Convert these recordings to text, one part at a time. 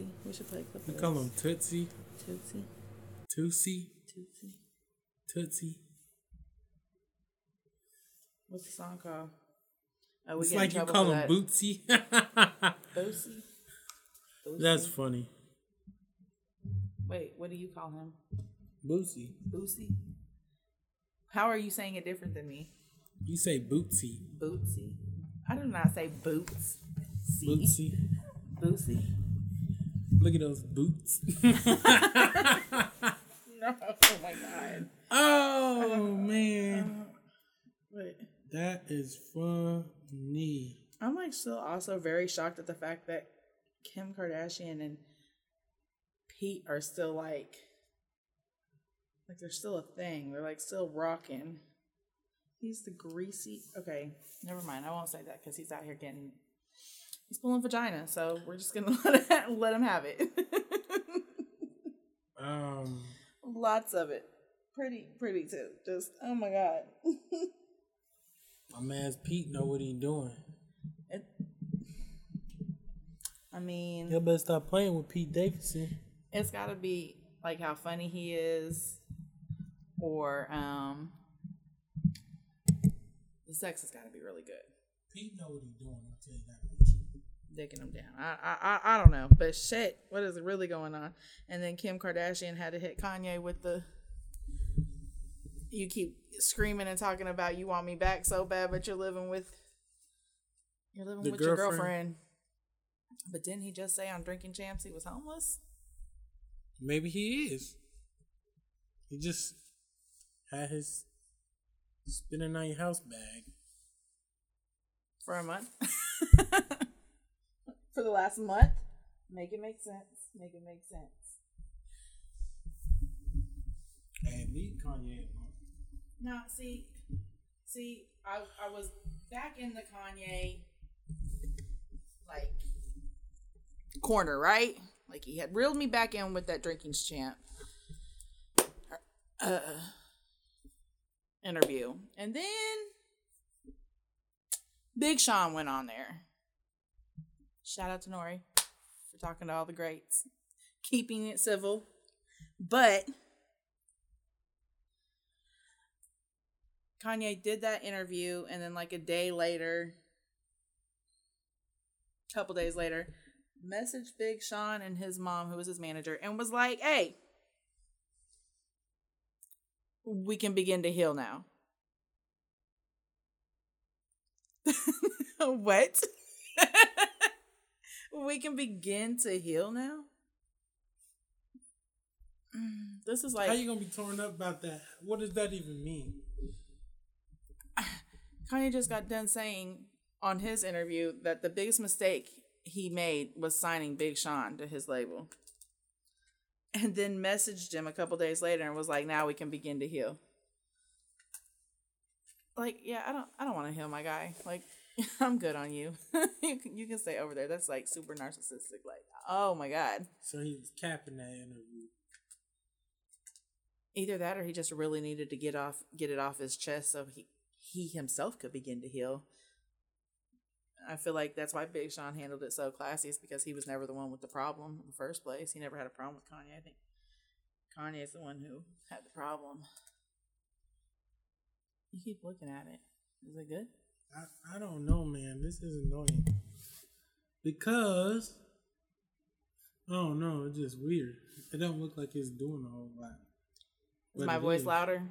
Tootsie. We should play clip. We call this. him Tootsie, Tootsie. Tootsie, Tootsie. Tootsie. What's the song called? Oh, we It's like you call him that. Bootsy. Boosie. That's funny. Wait, what do you call him? Bootsy. Boosie. How are you saying it different than me? You say Bootsy. Bootsy. I do not say boots. Bootsy. Bootsy. Look at those boots. No. Oh my god. oh uh, man, uh, Wait. that is funny. I'm like still also very shocked at the fact that Kim Kardashian and Pete are still like like they're still a thing. They're like still rocking. He's the greasy. Okay, never mind. I won't say that because he's out here getting he's pulling vagina. So we're just gonna let, let him have it. Um, Lots of it. Pretty, pretty too. Just oh my god. my man's Pete know what he doing. It, I mean, Y'all better stop playing with Pete Davidson. it's got to be like how funny he is or um the sex has got to be really good Pete know what he doing. I'll tell you that. Digging them down I, I i I don't know but shit what is really going on and then kim kardashian had to hit kanye with the you keep screaming and talking about you want me back so bad but you're living with you're living The with your girlfriend. girlfriend but didn't he just say on drinking champs he was homeless Maybe he is. He just had his spending on your house bag. for a month. for the last month. Make it make sense. Make it make sense. Hey, leave Kanye alone. Now, see, see, I I was back in the Kanye like corner, right? Like he had reeled me back in with that drinking champ uh, interview, and then Big Sean went on there. Shout out to Nori for talking to all the greats, keeping it civil, but. Kanye did that interview, and then like a day later, couple days later, messaged Big Sean and his mom, who was his manager, and was like, "Hey, we can begin to heal now." what? we can begin to heal now. Mm, This is like How are you gonna be torn up about that? What does that even mean? Kanye just got done saying on his interview that the biggest mistake he made was signing Big Sean to his label. And then messaged him a couple days later and was like, "Now we can begin to heal." Like, yeah, I don't I don't want to heal my guy. Like, I'm good on you. you can you can stay over there. That's like super narcissistic. Like, oh my god. So he was capping that interview. Either that or he just really needed to get off get it off his chest so he he himself could begin to heal. I feel like that's why Big Sean handled it so classy, is because he was never the one with the problem in the first place. He never had a problem with Kanye. I think Kanye is the one who had the problem. You keep looking at it. Is it good? I, I don't know, man. This is annoying. Because oh, I don't know, it's just weird. It don't look like it's doing a whole lot. Is my voice is. louder?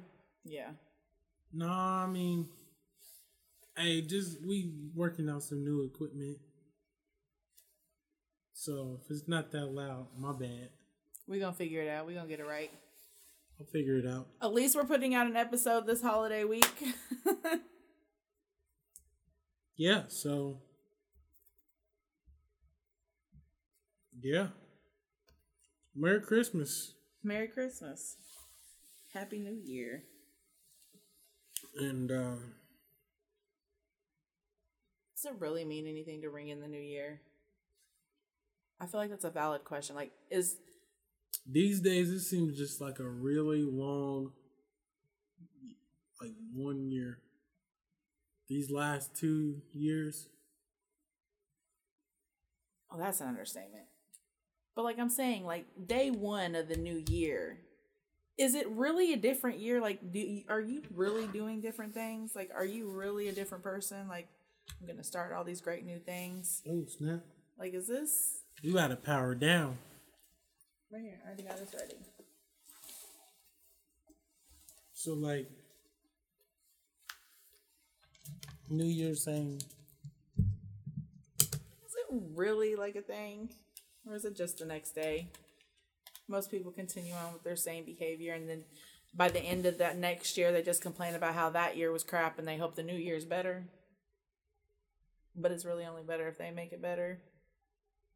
Yeah. No, I mean Hey, just we working on some new equipment. So if it's not that loud, my bad. We're gonna figure it out. We're gonna get it right. I'll figure it out. At least we're putting out an episode this holiday week. Yeah, so yeah. Merry Christmas. Merry Christmas. Happy New Year. And uh Does it really mean anything to ring in the new year? I feel like that's a valid question. Like, is these days it seems just like a really long like one year. These last two years. oh, that's an understatement. But like I'm saying, like day one of the new year, is it really a different year? Like, do you, are you really doing different things? Like, are you really a different person? Like, I'm gonna start all these great new things. Oh snap! Like, is this You gotta power down. right here? I already got this ready. So like New Year's saying Is it really like a thing, or is it just the next day? Most people continue on with their same behavior, and then by the end of that next year, they just complain about how that year was crap, and they hope the new year's better. But it's really only better if they make it better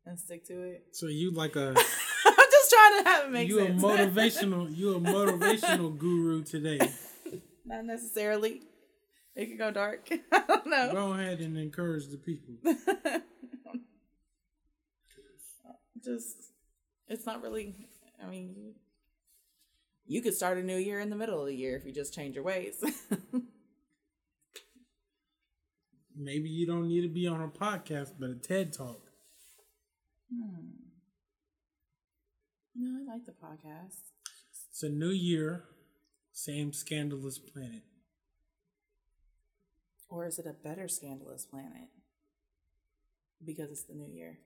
and stick to it. so you like a I'm just trying to have it make sense. you a motivational you a motivational guru today. Not necessarily. It could go dark. I don't know. Go ahead and encourage the people. just it's not really i mean you, could start a new year in the middle of the year if you just change your ways Maybe you don't need to be on a podcast, but a TED talk. Hmm. no i like the podcast It's a new year, same scandalous planet. Or is it a better scandalous planet because it's the new year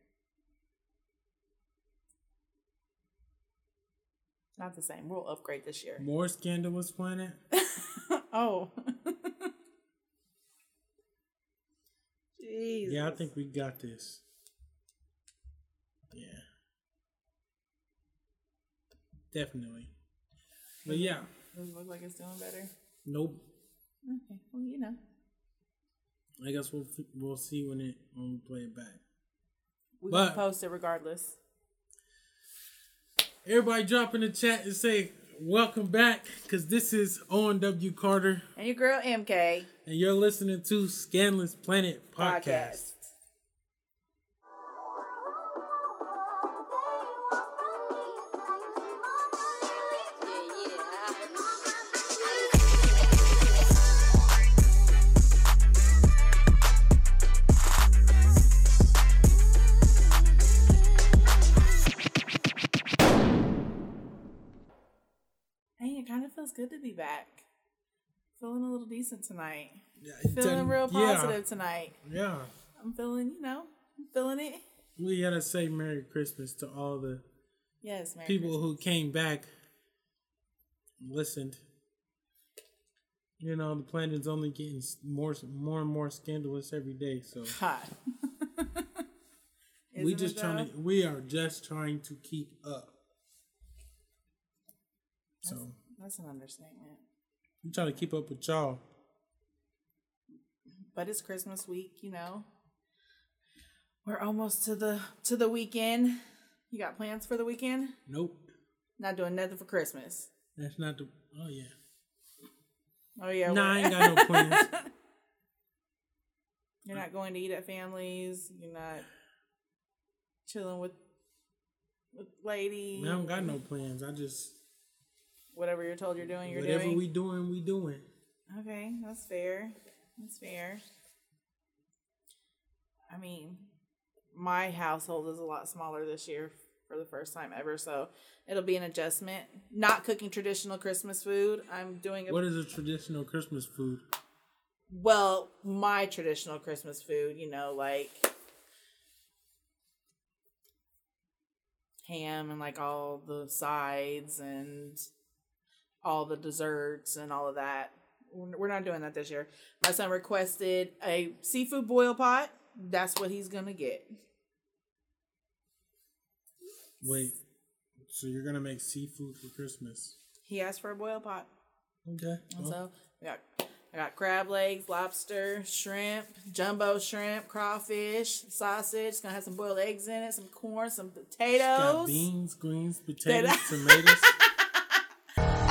not the same we'll upgrade this year More scandalous planet? oh Jesus. Yeah, I think we got this. Yeah. Definitely. But yeah, Does it look like it's doing better nope. okay well you know I guess we'll we'll see when it when we play it back. we But- can post it regardless Everybody drop in the chat and say welcome back because this is Owen W. Carter And your girl MK and you're listening to Scandalous Planet podcast. podcast. Feeling a little decent tonight. Yeah, Feeling real yeah, positive tonight. Yeah. I'm feeling, you know, I'm feeling it. We gotta say Merry Christmas to all the Yes, Merry people Christmas. who came back and listened. You know, the planet's only getting more more and more scandalous every day. So Hot. we just trying to we are just trying to keep up. So That's an understatement. We trying to keep up with y'all. But it's Christmas week, you know. We're almost to the to the weekend. You got plans for the weekend? Nope, Not doing nothing for Christmas. that's not the. Oh yeah, Oh yeah. Nah, I ain't got no plans. You're not going to eat at families. You're not chilling with with lady. I don't got no plans. I just Whatever you're told you're doing, you're whatever doing. Whatever we doing, we doing. Okay, that's fair. That's fair. I mean, my household is a lot smaller this year for the first time ever, so it'll be an adjustment. Not cooking traditional Christmas food. I'm doing a What is a traditional Christmas food? well, my traditional Christmas food, you know, like ham and like all the sides and all the desserts and all of that. We're not doing that this year. My son requested a seafood boil pot. That's what he's gonna get. Wait, so you're gonna make seafood for Christmas? He asked for a boil pot. Okay. And well, so we got I got crab legs, lobster, shrimp, jumbo shrimp, crawfish, sausage. It's gonna have some boiled eggs in it, some corn, some got potatoes. beans, greens, potatoes, tomatoes.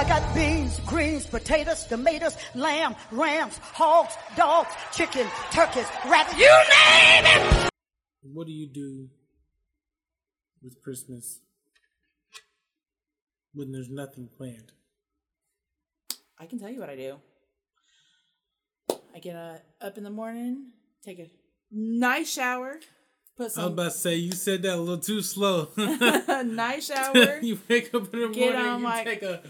I got beans, greens, potatoes, tomatoes, lamb, rams, hogs, dogs, chicken, turkeys, rabbits, you name it! what do you do with Christmas when there's nothing planned? I can tell you what I do. I get uh, up in the morning, take a nice shower, Put some. I was some about to say you said that a little too slow. nice shower. you wake up in the morning, on you my- take a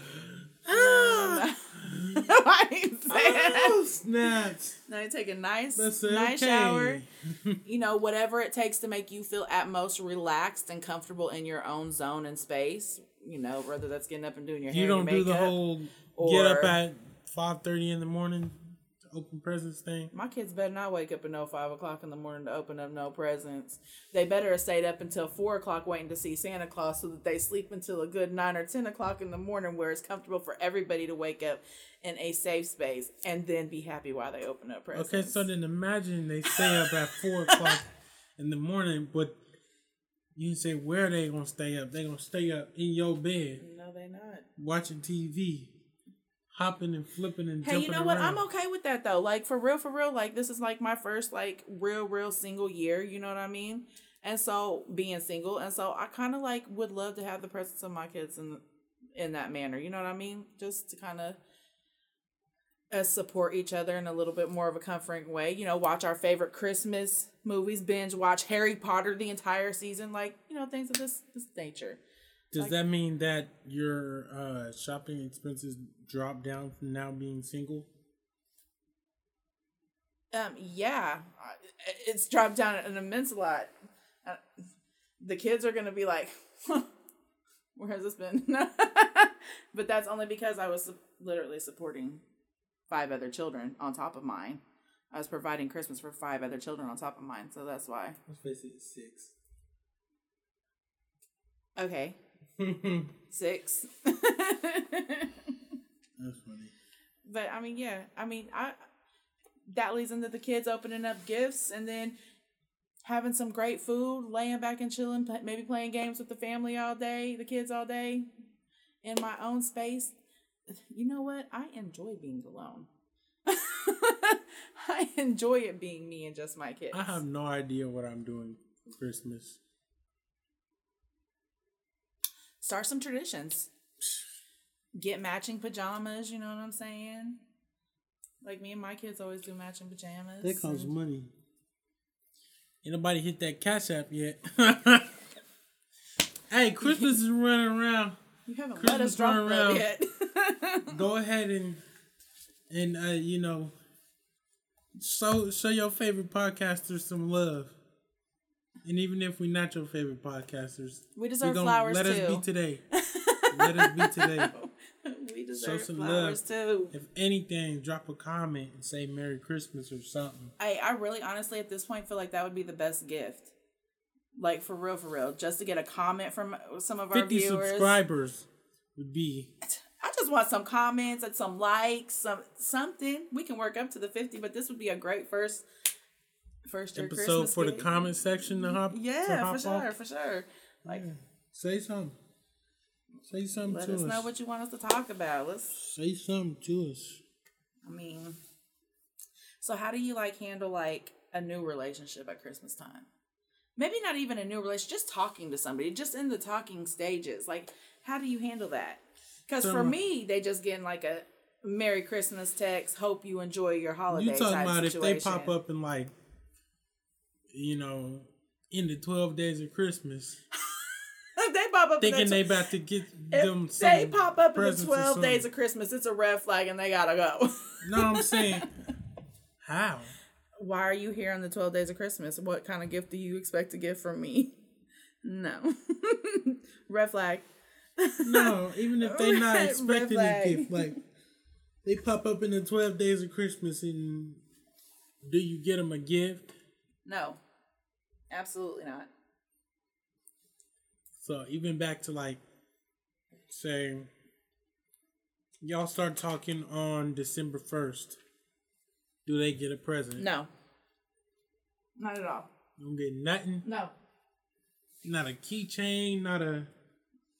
ah, Why you say that? oh, snaps. Now you take a nice, That's nice okay. shower. You know, whatever it takes to make you feel at most relaxed and comfortable in your own zone and space. You know, whether that's getting up and doing your hair, You and don't your do the whole get up at five thirty in the morning open presents thing. My kids better not wake up at no five o'clock in the morning to open up no presents. They better have stayed up until four o'clock waiting to see Santa Claus so that they sleep until a good nine or ten o'clock in the morning where it's comfortable for everybody to wake up in a safe space and then be happy while they open up presents. Okay, so then imagine they stay up at four o'clock in the morning, but you say where they gonna stay up? They gonna stay up in your bed no, they not. watching TV, hopping and flipping and Hey, you know what? around. I'm okay with that though. Like for real, for real. Like this is like my first like real, real single year. You know what I mean? And so being single, and so I kind of like would love to have the presence of my kids in in that manner. You know what I mean? Just to kind of uh, support each other in a little bit more of a comforting way. You know, watch our favorite Christmas movies, binge watch Harry Potter the entire season, like you know things of this this nature. Does that mean that your uh, shopping expenses drop down from now being single? Um, yeah, it's dropped down an immense lot. Uh, the kids are gonna be like, huh, "Where has this been?" but that's only because I was su- literally supporting five other children on top of mine. I was providing Christmas for five other children on top of mine, so that's why. Let's face it, six. Okay, six. That's funny. But I mean, yeah, I mean, I that leads into the kids opening up gifts and then having some great food, laying back and chilling, maybe playing games with the family all day, the kids all day, in my own space. You know what? I enjoy being alone. I enjoy it being me and just my kids. I have no idea what I'm doing for Christmas. Start some traditions. Get matching pajamas. You know what I'm saying? Like me and my kids always do matching pajamas. That costs and- money. Ain't nobody hit that cash app yet. hey, Christmas is running around. You haven't let Christmas us drop run that around. yet. Go ahead and and uh, you know show show your favorite podcasters some love. And even if we're not your favorite podcasters, We deserve gonna flowers let us be today. let us be today. we deserve some flowers too. If anything, drop a comment and say Merry Christmas or something. I I really honestly at this point feel like that would be the best gift. Like for real, for real, just to get a comment from some of our 50 viewers. subscribers would be I just want some comments and some likes, some something. We can work up to the fifty, but this would be a great first first year episode Christmas for the comment section to hop. to Yeah, hop for sure, off. for sure. Like, Say something. Say something let to us us. know what you want us to talk about. Let's Say something to us. I mean, so how do you like handle like a new relationship at Christmas time? Maybe not even a new relationship, just talking to somebody, just in the talking stages. Like, how do you handle that? Because for me, they just getting like a Merry Christmas text, hope you enjoy your holiday. You talking about if they pop up in like, you know, in the twelve days of Christmas, they pop up, thinking in they the, about to get them they pop up in the twelve days of Christmas, it's a red flag, and they gotta go. No, I'm saying, how? why are you here on the 12 days of Christmas? What kind of gift do you expect to get from me? No. Red flag. No, even if they're not expecting a gift, like they pop up in the twelve days of Christmas, and do you get them a gift? No. Absolutely not. So even back to like saying y'all start talking on December first. Do they get a present? No. Not at all. Don't get nothing. No. Not a keychain. Not a.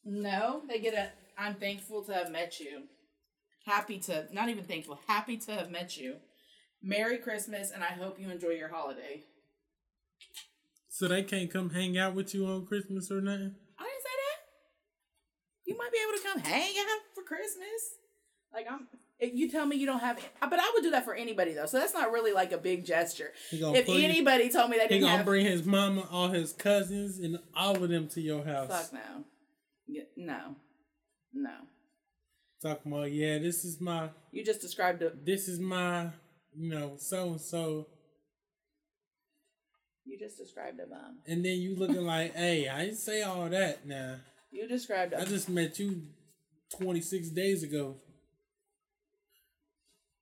No. They get a I'm thankful to have met you. Happy to not even thankful, happy to have met you. Merry Christmas and I hope you enjoy your holiday. So they can't come hang out with you on Christmas or nothing. I didn't say that. You might be able to come hang out for Christmas. Like I'm If you tell me you don't have, but I would do that for anybody though. So that's not really like a big gesture. If anybody told me they He gonna have, bring his mama, all his cousins, and all of them to your house. fuck no, Yeah, no, no. Talking about, yeah, this is my, You just described it. this is my, you know, so and so, You just described a bum. and then you looking like, hey, I didn't say all that. Now You described a I just met you twenty six days ago,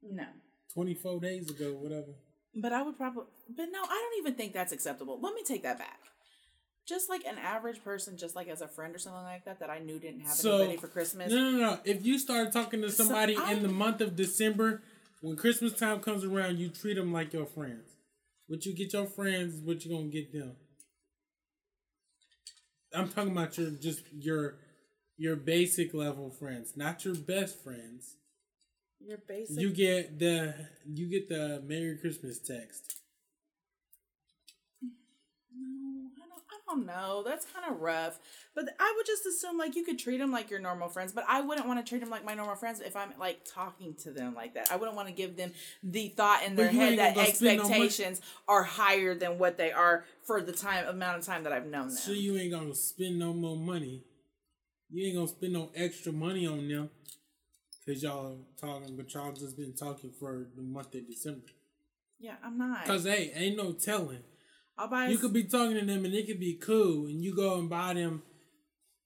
no. twenty four days ago, whatever. But I would probably, but no, I don't even think that's acceptable. Let me take that back. Just like an average person, just like as a friend or something like that, that I knew didn't have So anybody for Christmas. No, no, no. If you start talking to somebody I- in the month of December, when Christmas time comes around, you treat them like your friends. What you get your friends is what you gonna get them. I'm talking about your just your your basic level friends, not your best friends. Your basic. You get the you get the Merry Christmas text. Don't, I don't know. That's kind of rough. But I would just assume like you could treat them like your normal friends, but I wouldn't want to treat them like my normal friends if I'm like talking to them like that. I wouldn't want to give them the thought in their head that spend no expectations are higher than what they are for the time amount of time that I've known them. So you ain't gonna spend no more money. You ain't gonna spend no extra money on them. Cause y'all talking, but y'all just been talking for the month of December. yeah, I'm not. Cause hey, ain't no telling. I'll buy. You could be talking to them and it could be cool, and you go and buy them,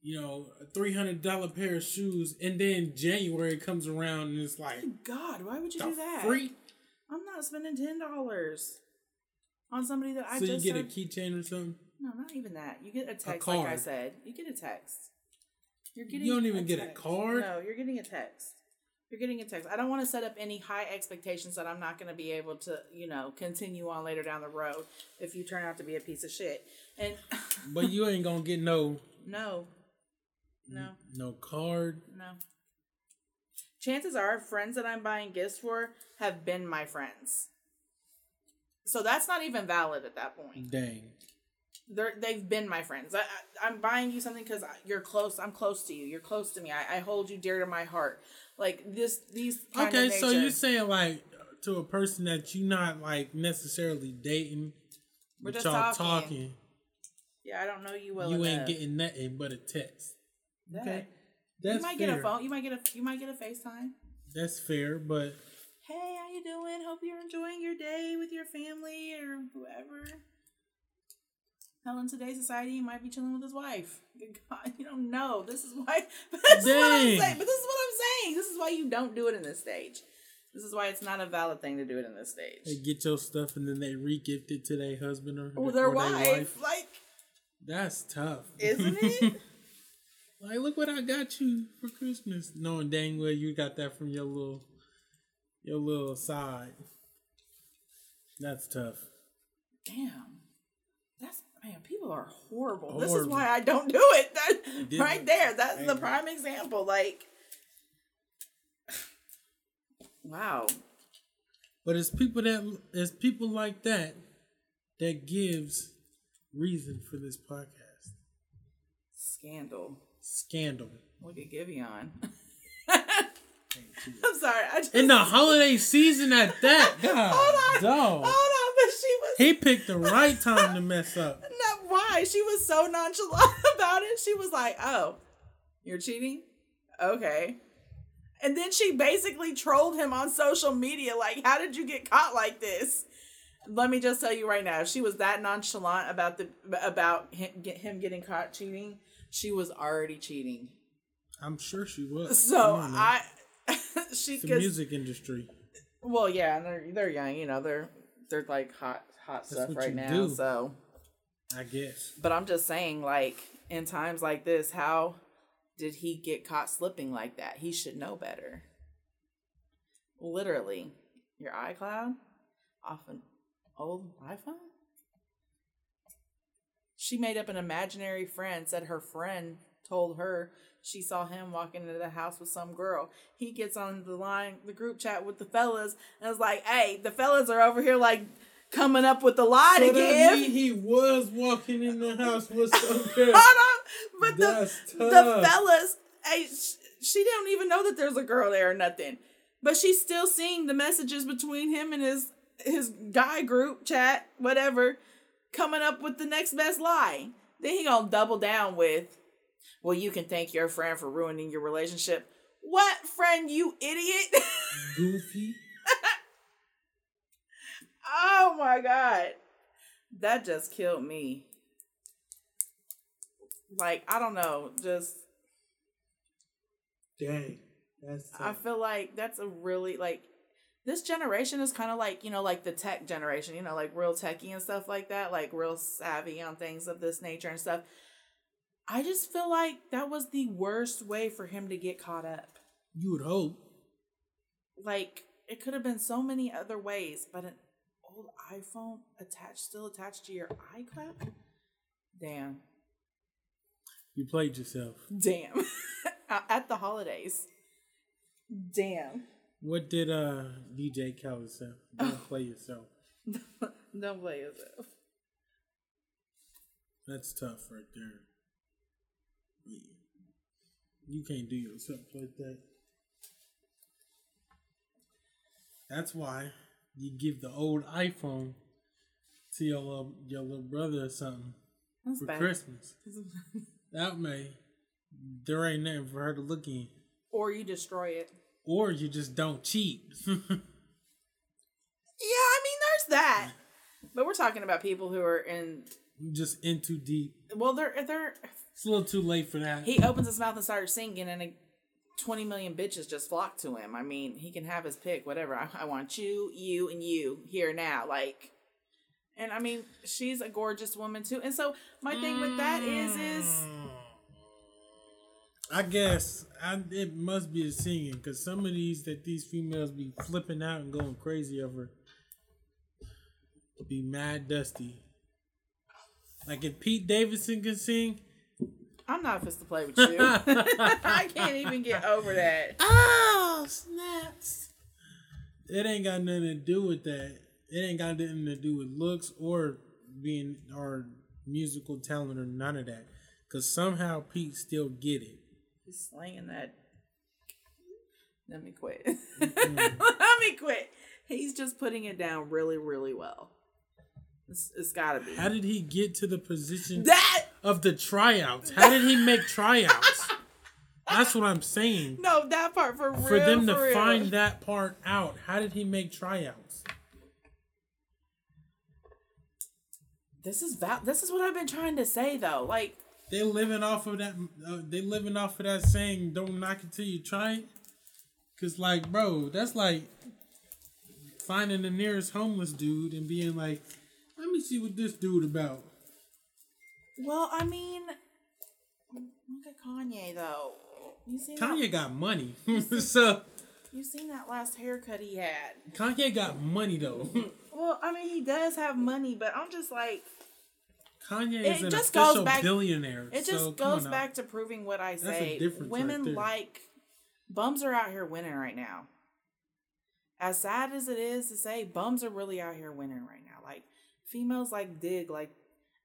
you know, a three hundred dollar pair of shoes, and then January comes around and it's like God, why would you do that? free. I'm not spending ten dollars on somebody that I So you just get a keychain or something. No, not even that. You get a text, like I said. You get a text. You're getting. You don't even get a card? No, you're getting a text. You're getting a text. I don't want to set up any high expectations that I'm not going to be able to, you know, continue on later down the road if you turn out to be a piece of shit. And But you ain't gonna get no no, no, no card. no. Chances are, friends that I'm buying gifts for have been my friends. So that's not even valid at that point. Dang. they're they've been my friends. I, I I'm buying you something because you're close. I'm close to you. You're close to me. I, I hold you dear to my heart. Like this, these. Kind Okay, so you're saying like to a person that you're not like necessarily dating, We're but just y'all talking. talking. Yeah, I don't know you well you enough. ain't getting nothing but a text. That- Okay, You might fair. get a phone. You might get a. You might get a FaceTime. That's fair, but Hey, how you doing? Hope you're enjoying your day with your family or whoever. Hell, in today's society, he might be chilling with his wife. Good God, you don't know. This is why. This is what I'm saying. But this is what I'm saying. This is why you don't do it in this stage. This is why it's not a valid thing to do it in this stage. they get your stuff and then they re-gift it to their husband or, Or their or wife, like, That's tough, isn't it? like, look what I got you for Christmas, knowing dang well you got that from your little, your little side. That's tough. Damn, man. People are horrible. This is why I don't do it. That right there. That's the prime example. Like, wow. But it's people that it's people like that that gives reason for this podcast. Scandal. Scandal. Look at Giveon. I'm sorry. I just In the holiday season at that, God, hold on, dog. hold on. She was He picked the right time to mess up. not why she was so nonchalant about it. She was like, "Oh, you're cheating? Okay." And then she basically trolled him on social media like, "How did you get caught like this?" Let me just tell you right now, if she was that nonchalant about the about him, get him getting caught cheating, she was already cheating. I'm sure she was. So man. I, she the music industry. well, yeah, and they're they're young, you know, they're they're like hot hot stuff right now. do. So, I guess. but I'm just saying, like in times like this, how did he get caught slipping like that? He should know better. Literally, your iCloud off an old iPhone. She made up an imaginary friend. Said her friend told her she saw him walking into the house with some girl. He gets on the line, the group chat with the fellas, and was like, "Hey, the fellas are over here like coming up with the lie So to give." he was walking in the house with some girl. Hold on, but the That's the tough. fellas, hey, sh- she don't even know that there's a girl there or nothing. But she's still seeing the messages between him and his his guy group chat, whatever, coming up with the next best lie. Then he gonna double down with, "Well, you can thank your friend for ruining your relationship." What friend, you idiot? Goofy. oh my god, that just killed me. Like I don't know, just Dang. That's I feel like that's a really like this generation is kind of like you know like the tech generation you know like real techie and stuff like that like real savvy on things of this nature and stuff i just feel like that was the worst way for him to get caught up you would hope. like it could have been so many other ways but an old iphone attached still attached to your icloud damn You played yourself. damn at the holidays damn What did uh DJ Khaled say? Don't play yourself. don't play yourself That's tough right there. You can't do yourself like that. That's why you give the old iPhone to your little, your little brother or something That's for bad. Christmas. That may there ain't nothing for her to look in. or you destroy it Or you just don't cheat. Yeah, I mean, there's that. But we're talking about people who are in. Just in too deep. Well, they're they're. It's a little too late for that. He opens his mouth and starts singing, and a, twenty million bitches just flock to him. I mean, he can have his pick, whatever. I, I want you, you, and you here now, like. And I mean, she's a gorgeous woman too. And so my thing with that is, is I guess I, it must be the singing because some of these that these females be flipping out and going crazy over be mad dusty. Like if Pete Davidson can sing, I'm not supposed to play with you. I can't even get over that. oh snaps! It ain't got nothing to do with that. It ain't got nothing to do with looks or being or musical talent or none of that. Cause somehow Pete still get it. He's slanging that. Let me quit. Let me quit. He's just putting it down really, really well. It's, it's gotta be. How did he get to the position that of the tryouts? How did he make tryouts? That's what I'm saying. no, that part for real. For them to real. find that part out, how did he make tryouts? this is val- this is what I've been trying to say though. Like, They living off of that. Uh, they living off of that saying, "Don't knock it till you try it." Cause like, bro, that's like finding the nearest homeless dude and being like, "Let me see what this dude about." well, I mean, look at Kanye though. You seen Kanye that? got money, so You seen that last haircut he had? Kanye got money though. Well, I mean, he does have money, but I'm just like, Kanye It is an just goes official back- billionaire. It just come goes back to proving what I say. right Women there. like bums are out here winning right now. As sad as it is to say, bums are really out here winning right now. Females like dig like,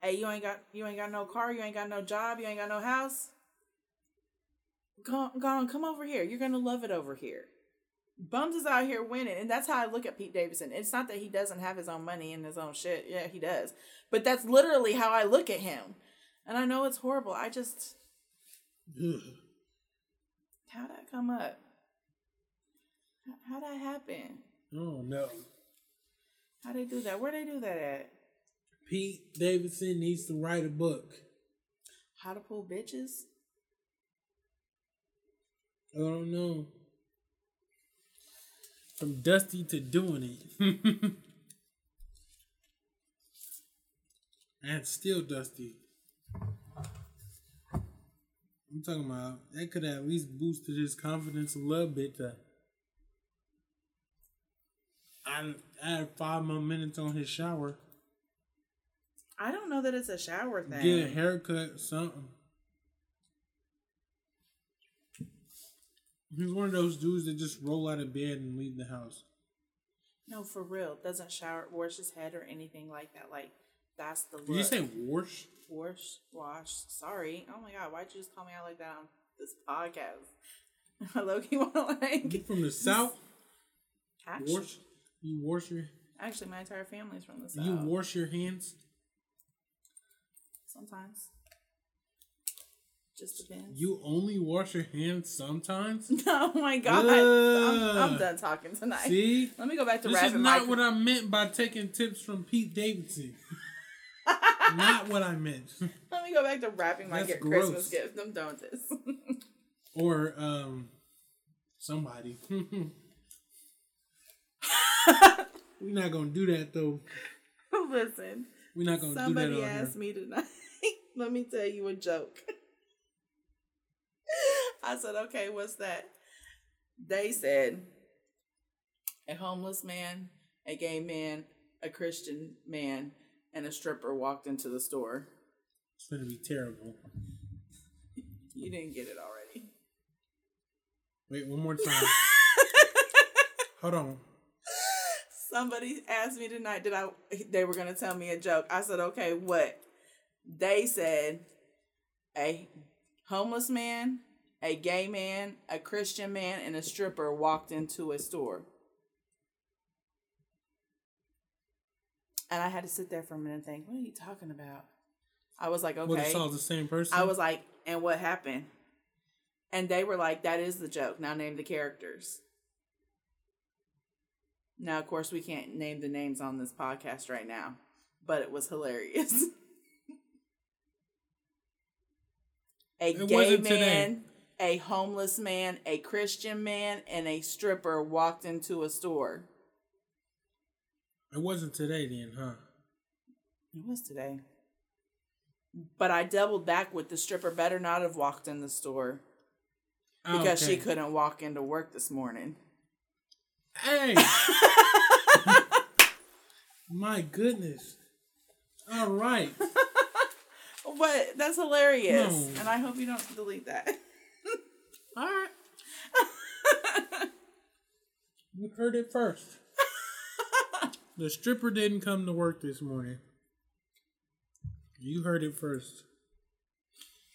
hey, you ain't got you ain't got no car, you ain't got no job, you ain't got no house. Come, go on, come over here. You're gonna love it over here. Bums is out here winning, and that's how I look at Pete Davidson. It's not that he doesn't have his own money and his own shit. Yeah, he does. But that's literally how I look at him. And I know it's horrible. I just how'd that come up? How- How'd that happen? Oh no. How'd they do that? Where'd they do that at? Pete Davidson needs to write a book. How to pull bitches? I don't know. From dusty to doing it. and still dusty. I'm talking about that could have at least boosted his confidence a little bit to I add five more minutes on his shower. I don't know that it's a shower thing. Get a haircut, something. He's one of those dudes that just roll out of bed and leave the house. No, for real. Doesn't shower, wash his head or anything like that. Like that's the look. Did you say wash? wash? Wash. Sorry. Oh my god, why'd you just call me out like that on this podcast? Loki want to You like from the south? Actually, Wash. You wash your. actually, my entire family's from the south. You wash your hands. Sometimes. Just depends. You only wash your hands sometimes. oh my god, I'm, I'm done talking tonight. See, Let me go back to this is not what I meant by taking tips from Pete Davidson. not what I meant. Let me go back to wrapping my That's Christmas gross. gift. I'm done with this. or um, somebody. We're not gonna do that though. Listen, We're not gonna do that on asked me tonight. Let me tell you a joke. I said, okay, what's that? They said, a homeless man, a gay man, a Christian man, and a stripper walked into the store. It's gonna be terrible. You didn't get it already. Wait, one more time. Hold on. Somebody asked me tonight, did I? They were gonna tell me a joke. I said, okay, what? They said, a homeless man, a gay man, a Christian man, and a stripper walked into a store. And I had to sit there for a minute and think, what are you talking about? I was like, okay. it's all the same person. I was like, and what happened? And they were like, that is the joke. Now name the characters. Now, of course, we can't name the names on this podcast right now, but it was hilarious. a It gay man, today. a homeless man, a Christian man, and a stripper walked into a store. It wasn't today then, huh? It was today. But I doubled back with the stripper better not have walked in the store ah, because she couldn't walk into work this morning. Hey! My goodness. All right. But that's hilarious. No. And I hope you don't delete that. All right. You heard it first. The stripper didn't come to work this morning. You heard it first.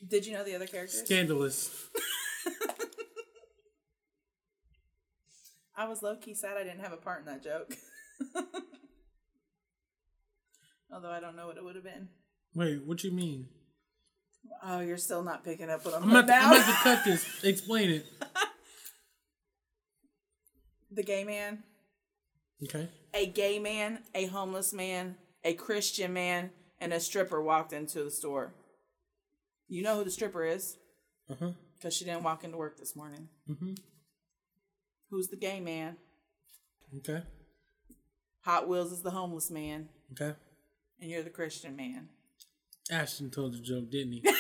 Did you know the other characters? Scandalous. I was low key sad I didn't have a part in that joke. Although I don't know what it would have been. Wait, what you mean? Oh, you're still not picking up what I'm, I'm about, I'm about to cut this. Explain it. the gay man, Okay. a gay man, a homeless man, a Christian man, and a stripper walked into the store. You know who the stripper is? Uh huh. Because she didn't walk into work this morning. Mm-hmm. Who's the gay man? Okay. Hot Wheels is the homeless man, Okay. and you're the Christian man. Ashton told the joke, didn't he?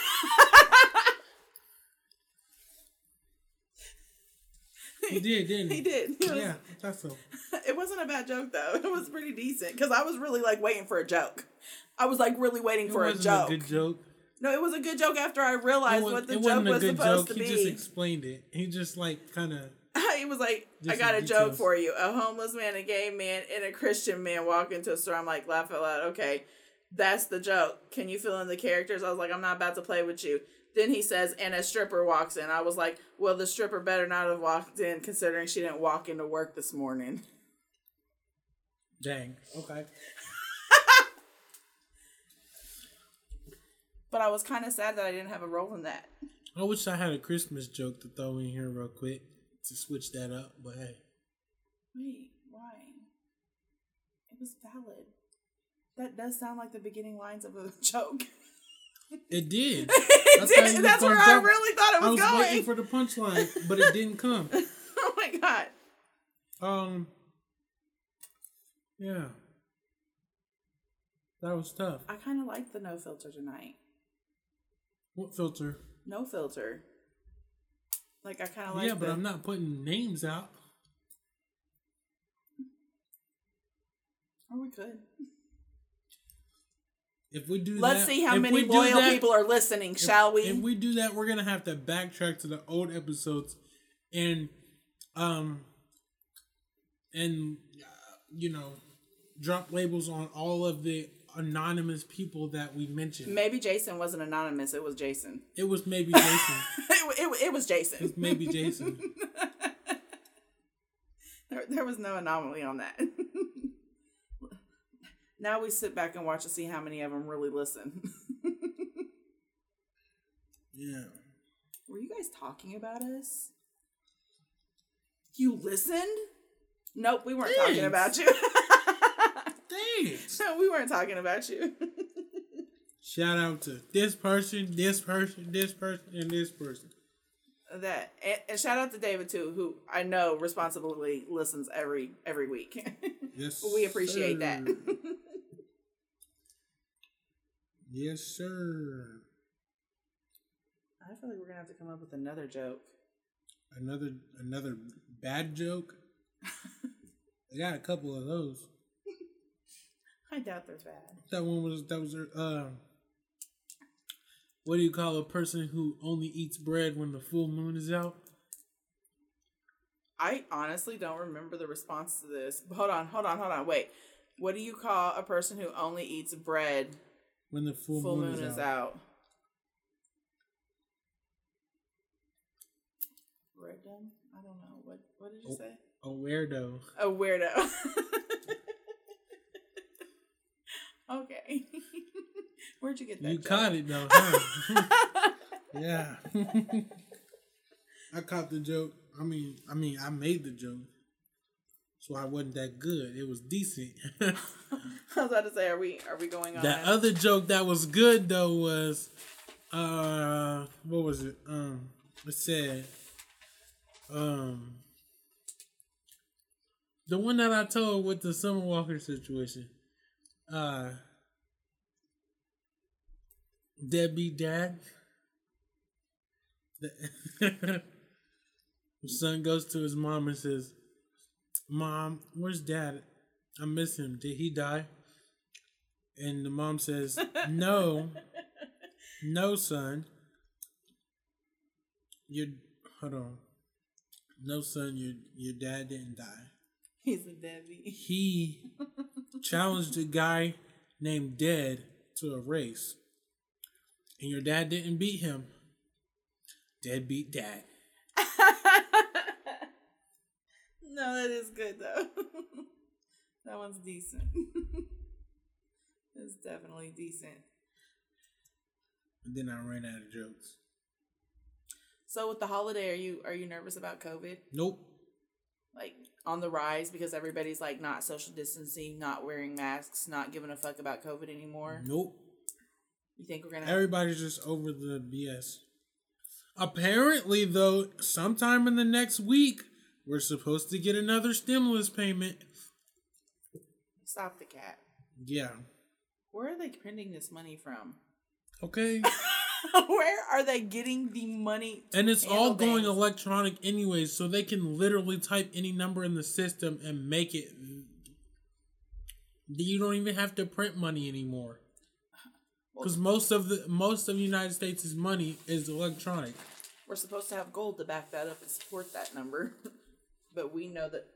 he did, didn't he? He did. It, was, Yeah, I thought so. it wasn't a bad joke though. It was pretty decent because I was really like waiting for a joke. I was like really waiting It for a joke. a good joke. No, it was a good joke after I realized was, what the joke wasn't a good supposed joke. to He just explained it. He just like kind of. he was like, I got a joke for you. A homeless man, a gay man, and a Christian man walk into a store. I'm like, laugh out loud. Okay, that's the joke. Can you fill in the characters? I was like, I'm not about to play with you. Then he says, and a stripper walks in. I was like, well, the stripper better not have walked in considering she didn't walk into work this morning. Dang. Okay. But I was kind of sad that I didn't have a role in that. I wish I had a Christmas joke to throw in here real quick to switch that up, but hey. Wait, why? It was valid. That does sound like the beginning lines of a joke. It did. it That's did. That's where I jump. really thought it was, going. I was, was going. waiting for the punchline, but it didn't come. oh my god. Um. Yeah. That was tough. I kind of like the no filter tonight. What filter? No filter. Like I kind of like. yeah, but the- I'm not putting names out. Or we could. If we do Let's that, see how many loyal that- people are listening, if- shall we? If we do that, we're gonna have to backtrack to the old episodes, and um, and uh, you know, drop labels on all of the anonymous people that we mentioned. Maybe Jason wasn't anonymous. It was Jason. It was maybe Jason. it, it, it was Jason. maybe Jason. There, there was no anomaly on that. now we sit back and watch to see how many of them really listen. Yeah. Were you guys talking about us? You listened? Nope, we weren't talking about you. Thanks. no, we weren't talking about you. Shout out to this person, this person, this person, and this person. that and, and shout out to David too, who I know responsibly listens every every week. Yes. we appreciate that. Yes, sir. I feel like we're gonna have to come up with another joke. Another another bad joke. I got a couple of those. I doubt they're bad. That one was that was uh what do you call a person who only eats bread when the full moon is out? I honestly don't remember the response to this. Hold on, hold on, hold on. Wait. What do you call a person who only eats bread When the full, full moon, moon is, is out. out? Bread? I don't know. What what did you Oh. say? A weirdo. A weirdo. okay. Where'd you get that? You joke? caught it though, huh? yeah. I caught the joke. I mean, I mean, I made the joke, so I wasn't that good. It was decent. I was about to say, are we are we going on? that other joke that was good though was, uh, what was it? Um, it said, um, the one that I told with the Summer Walker situation. Uh, deadbeat dad. The son goes to his mom and says, "Mom, where's dad? I miss him. Did he die?" And the mom says, "No, no, son. Your hold on. No, son. Your your dad didn't die. He's a deadbeat. He challenged a guy named Dead to a race, and your dad didn't beat him. Dead beat dad. no, that is good though. that one's decent. it's definitely decent. And then I ran out of jokes. So with the holiday, are you are you nervous about COVID? Nope. Like on the rise because everybody's like not social distancing, not wearing masks, not giving a fuck about COVID anymore. Nope. You think we're gonna? Everybody's just over the BS. Apparently, though, sometime in the next week, we're supposed to get another stimulus payment. Stop the cat. Yeah. Where are they printing this money from? Okay. Where are they getting the money? to and it's all going things? electronic anyways, so they can literally type any number in the system and make it. You don't even have to print money anymore. Because most of the most of the United States' money is electronic. We're supposed to have gold to back that up and support that number, but we know that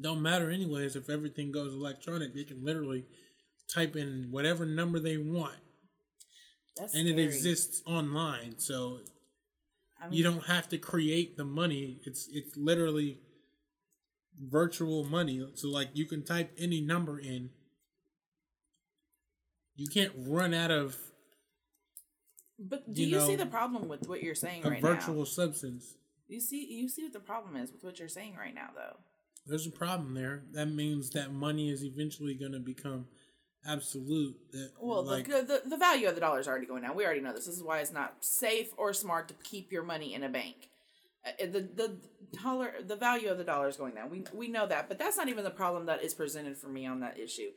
Don't matter anyways if everything goes electronic. They can literally type in whatever number they want, that's and it exists online. So I mean, you don't have to create the money. It's it's literally virtual money. So like you can type any number in. You can't run out of But do you you, see the problem with what you're saying right? a right virtual now? substance. You see, you see what the problem is with what you're saying right now, though. There's a problem there. That means that money is eventually going to become absolute. That, Well, like, the, the the value of the dollar is already going down. We already know this. This is why it's not safe or smart to keep your money in a bank. Uh, The the dollar, the value of the dollar is going down. We we know that, but that's not even the problem that is presented for me on that issue.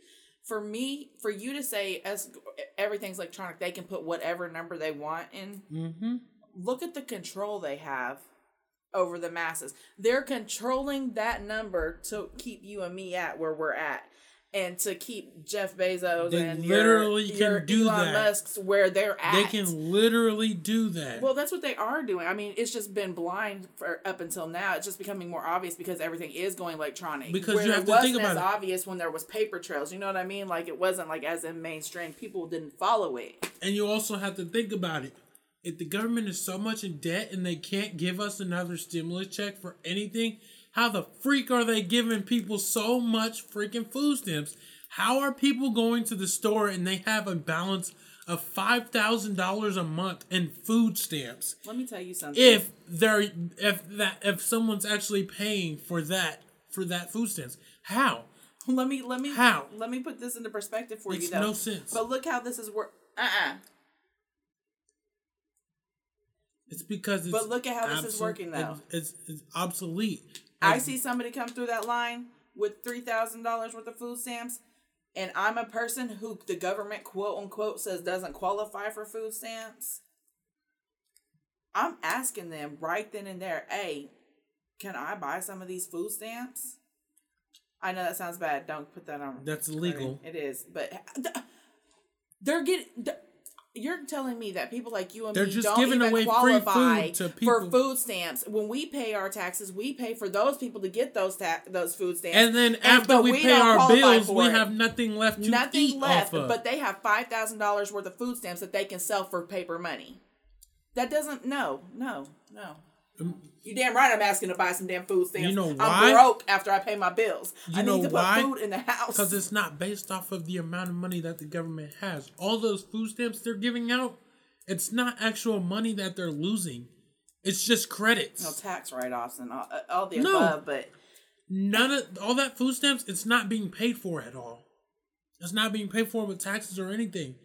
For me, for you to say as everything's electronic, they can put whatever number they want in. mm-hmm. look at the control they have over the masses. They're controlling that number to keep you and me at where we're at. And to keep Jeff Bezos They and literally your, can your do Elon that. Musk's where they're at. They can literally do that. Well, that's what they are doing. I mean, it's just been blind for up until now. It's just becoming more obvious because everything is going electronic. Because Where you it have to think wasn't about as it. obvious when there was paper trails. You know what I mean? Like it wasn't like as in mainstream. People didn't follow it. And you also have to think about it. If the government is so much in debt and they can't give us another stimulus check for anything, How the freak are they giving people so much freaking food stamps? How are people going to the store and they have a balance of five thousand dollars a month in food stamps? Let me tell you something. If they're if that if someone's actually paying for that for that food stamps, how? let me let me How? let me put this into perspective for Makes you though. no sense. But look how this is work. Uh uh It's because it's But look at how this is working, though. It's, it's, obsolete. I see somebody come through that line with three thousand dollars worth of food stamps, and I'm a person who the government quote unquote says doesn't qualify for food stamps. I'm asking them right then and there, hey, can I buy some of these food stamps? I know that sounds bad. Don't put that on. That's illegal. It is, but uh, they're getting. You're telling me that people like you and They're me just don't giving even away free qualify food to for food stamps. When we pay our taxes, we pay for those people to get those ta- those food stamps. And then after but we, pay our bills, we it. have nothing left to nothing eat left. off of. But they have five thousand dollars worth of food stamps that they can sell for paper money. That doesn't. No, no, no. Um, You damn right. I'm asking to buy some damn food stamps. You know why? I'm broke after I pay my bills. You I know need to why? put food in the house. Because it's not based off of the amount of money that the government has. All those food stamps they're giving out, it's not actual money that they're losing. It's just credits. no tax write-offs and all, uh, all the No. above, but None of all that food stamps, it's not being paid for at all. It's not being paid for with taxes or anything.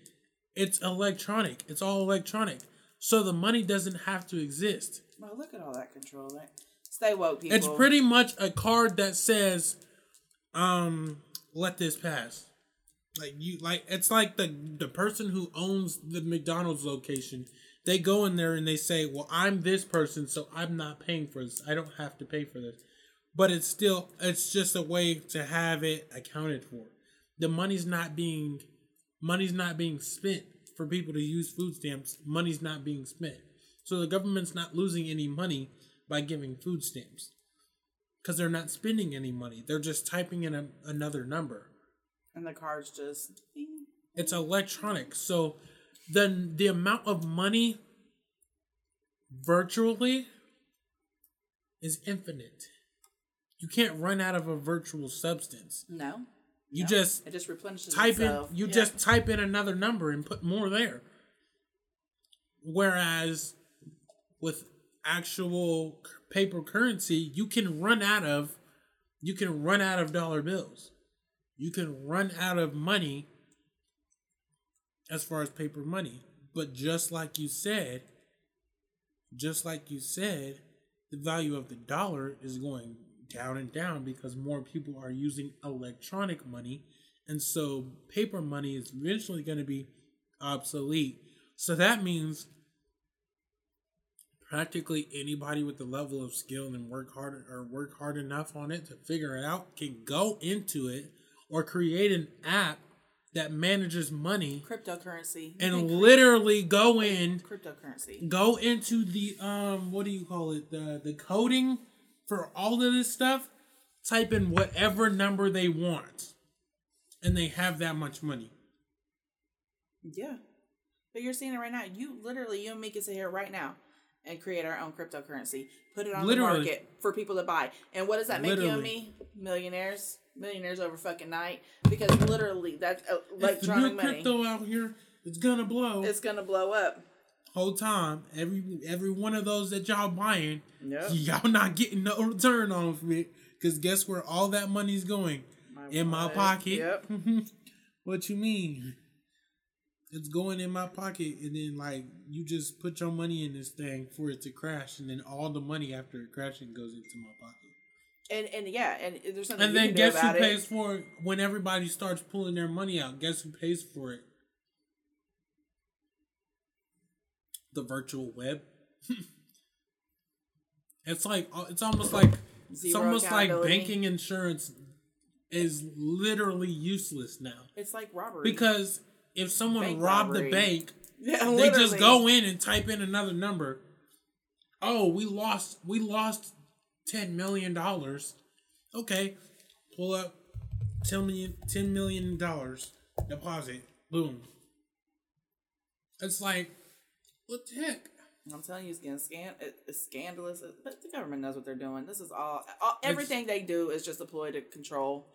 It's electronic. It's all electronic. So the money doesn't have to exist. Well, look at all that controlling. Stay woke, people. It's pretty much a card that says, um, let this pass. Like you like it's like the the person who owns the McDonald's location. They go in there and they say, "Well, I'm this person, so I'm not paying for this. I don't have to pay for this." But it's still it's just a way to have it accounted for. The money's not being money's not being spent for people to use food stamps. Money's not being spent. So the government's not losing any money by giving food stamps because they're not spending any money. They're just typing in a, another number. and the cards just. It's electronic. So then the amount of money virtually is infinite. You can't run out of a virtual substance. No. You No. just it just replenishes type itself. in you Yeah. just type in another number and put more there. Whereas with actual paper currency, you can run out of you can run out of dollar bills. You can run out of money as far as paper money. But just like you said, just like you said, the value of the dollar is going down and down because more people are using electronic money. And so paper money is eventually going to be obsolete. So that means practically anybody with the level of skill and work hard or work hard enough on it to figure it out can go into it or create an app that manages money cryptocurrency. And literally go in cryptocurrency. go into the um what do you call it the the coding for all of this stuff type in whatever number they want and they have that much money Yeah. But you're seeing it right now. You literally, you and me can sit here right now and create our own cryptocurrency. Put it on Literally. the market for people to buy. And what does that make you and me? Millionaires. Millionaires over fucking night. Because literally, that's uh, electronic money. crypto out here it's gonna blow It's to blow up. whole time every every one of those that y'all buying Yep. y'all not getting no return on it because guess where all that money's going in my pocket Yep. what you mean it's going in my pocket and then like you just put your money in this thing for it to crash and then all the money after it crashing goes into my pocket. And and yeah, and there's something and then guess who about pays it. for it? When everybody starts pulling their money out guess who pays for it? The virtual web. It's like uh, it's almost like it's almost like banking insurance is literally useless now. It's like robbery. because if someone Bank robbed robbery. the bank yeah, they literally. just go in and type in another number. Oh, we lost we lost ten million dollars. Okay. Pull up 10 million $10 million deposit. Boom. It's like what the heck? I'm telling you, it's getting scan. It's scandalous, but the government knows what they're doing. This is all, all everything they do is just a ploy to control,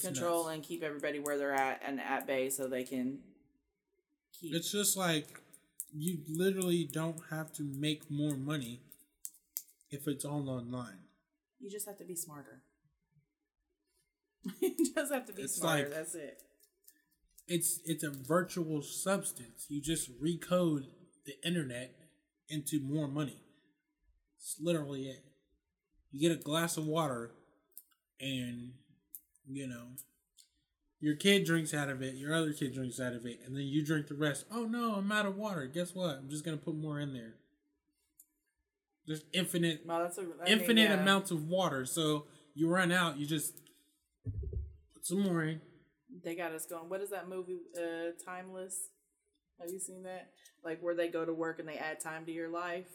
control, nuts. and keep everybody where they're at and at bay, so they can It's just like you literally don't have to make more money if it's all online. you just have to be smarter. you just have to be It's smarter. like- That's it. It's it's a virtual substance. You just recode the internet into more money. It's literally it. You get a glass of water and you know your kid drinks out of it, your other kid drinks out of it, and then you drink the rest. Oh no, I'm out of water. Guess what? I'm just gonna put more in there. There's infinite Well, a I mean, infinite yeah. amounts of water. So you run out, you just put some more in. They got us going. What is that movie? Uh, Timeless. Have you seen that? Like where they go to work and they add time to your life.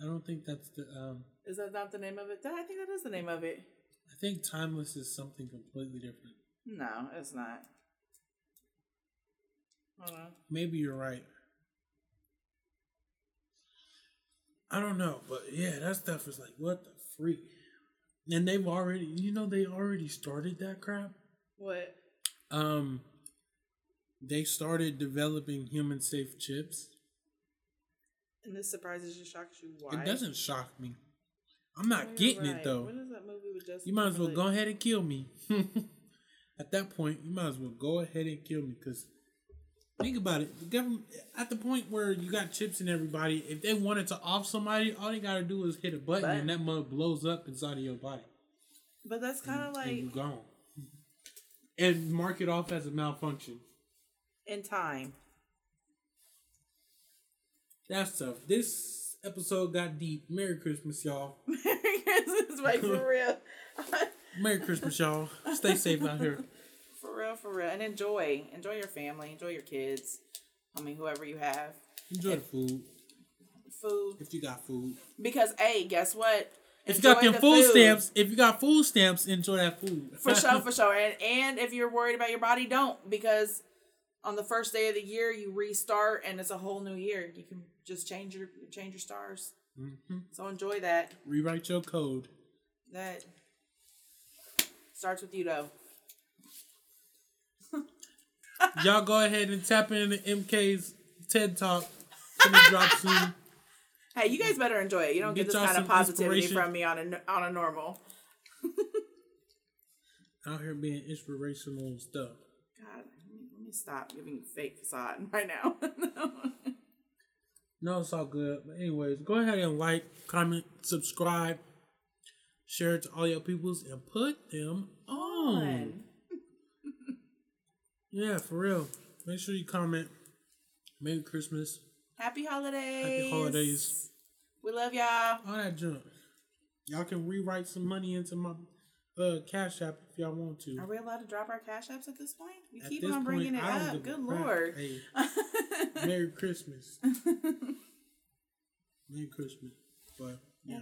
I don't think that's the. Um, Is that not the name of it? I think that is the name of it. I think timeless is something completely different. No, it's not. Hold on. Maybe you're right. I don't know, but yeah, that stuff is like what the freak. And they've already, you know, they already started that crap. What? Um, they started developing human safe chips. And this surprises you, shocks you. Why? It doesn't shock me. I'm not Oh, getting right. it though. What is that movie with Justin? You might as well go ahead and kill me. At that point, you might as well go ahead and kill me because think about it. The government at the point where you got chips in everybody, if they wanted to off somebody, all they gotta do is hit a button Button. and that mug blows up inside of your body. But that's kind of like you're gone. And mark it off as a malfunction. in time. That's tough. This episode got deep. Merry Christmas, y'all. Merry Christmas, like for real, Merry Christmas, y'all. Stay safe out here. for real, for real, and enjoy, enjoy your family, enjoy your kids. I mean, whoever you have, Enjoy the food. food. If you got food. Because hey, guess what? If you got Enjoy them the food food. stamps, if you got food stamps, enjoy that food. for sure, for sure. And and if you're worried about your body, don't because on the first day of the year you restart and it's a whole new year. You can just change your change your stars. Mm-hmm. So enjoy that. Rewrite your code. That starts with you though. Y'all go ahead and tap into MK's TED Talk. Gonna drop soon. Hey, you guys better enjoy it. You don't get, Get this kind of positivity from me on a on a normal. Out here being inspirational and stuff. God, let me, let me stop giving fake facade right now. No, it's all good. But anyways, go ahead and like, comment, subscribe, share it to all your peoples, and put them on. Yeah, for real. Make sure you comment. Merry Christmas. Happy holidays. Happy holidays. We love y'all. All that junk. Y'all can rewrite some money into my uh cash app if y'all want to. Are we allowed to drop our cash apps at this point? We At keep on bringing point, it up. Good lord. Hey, Merry Christmas. Merry Christmas. But yeah.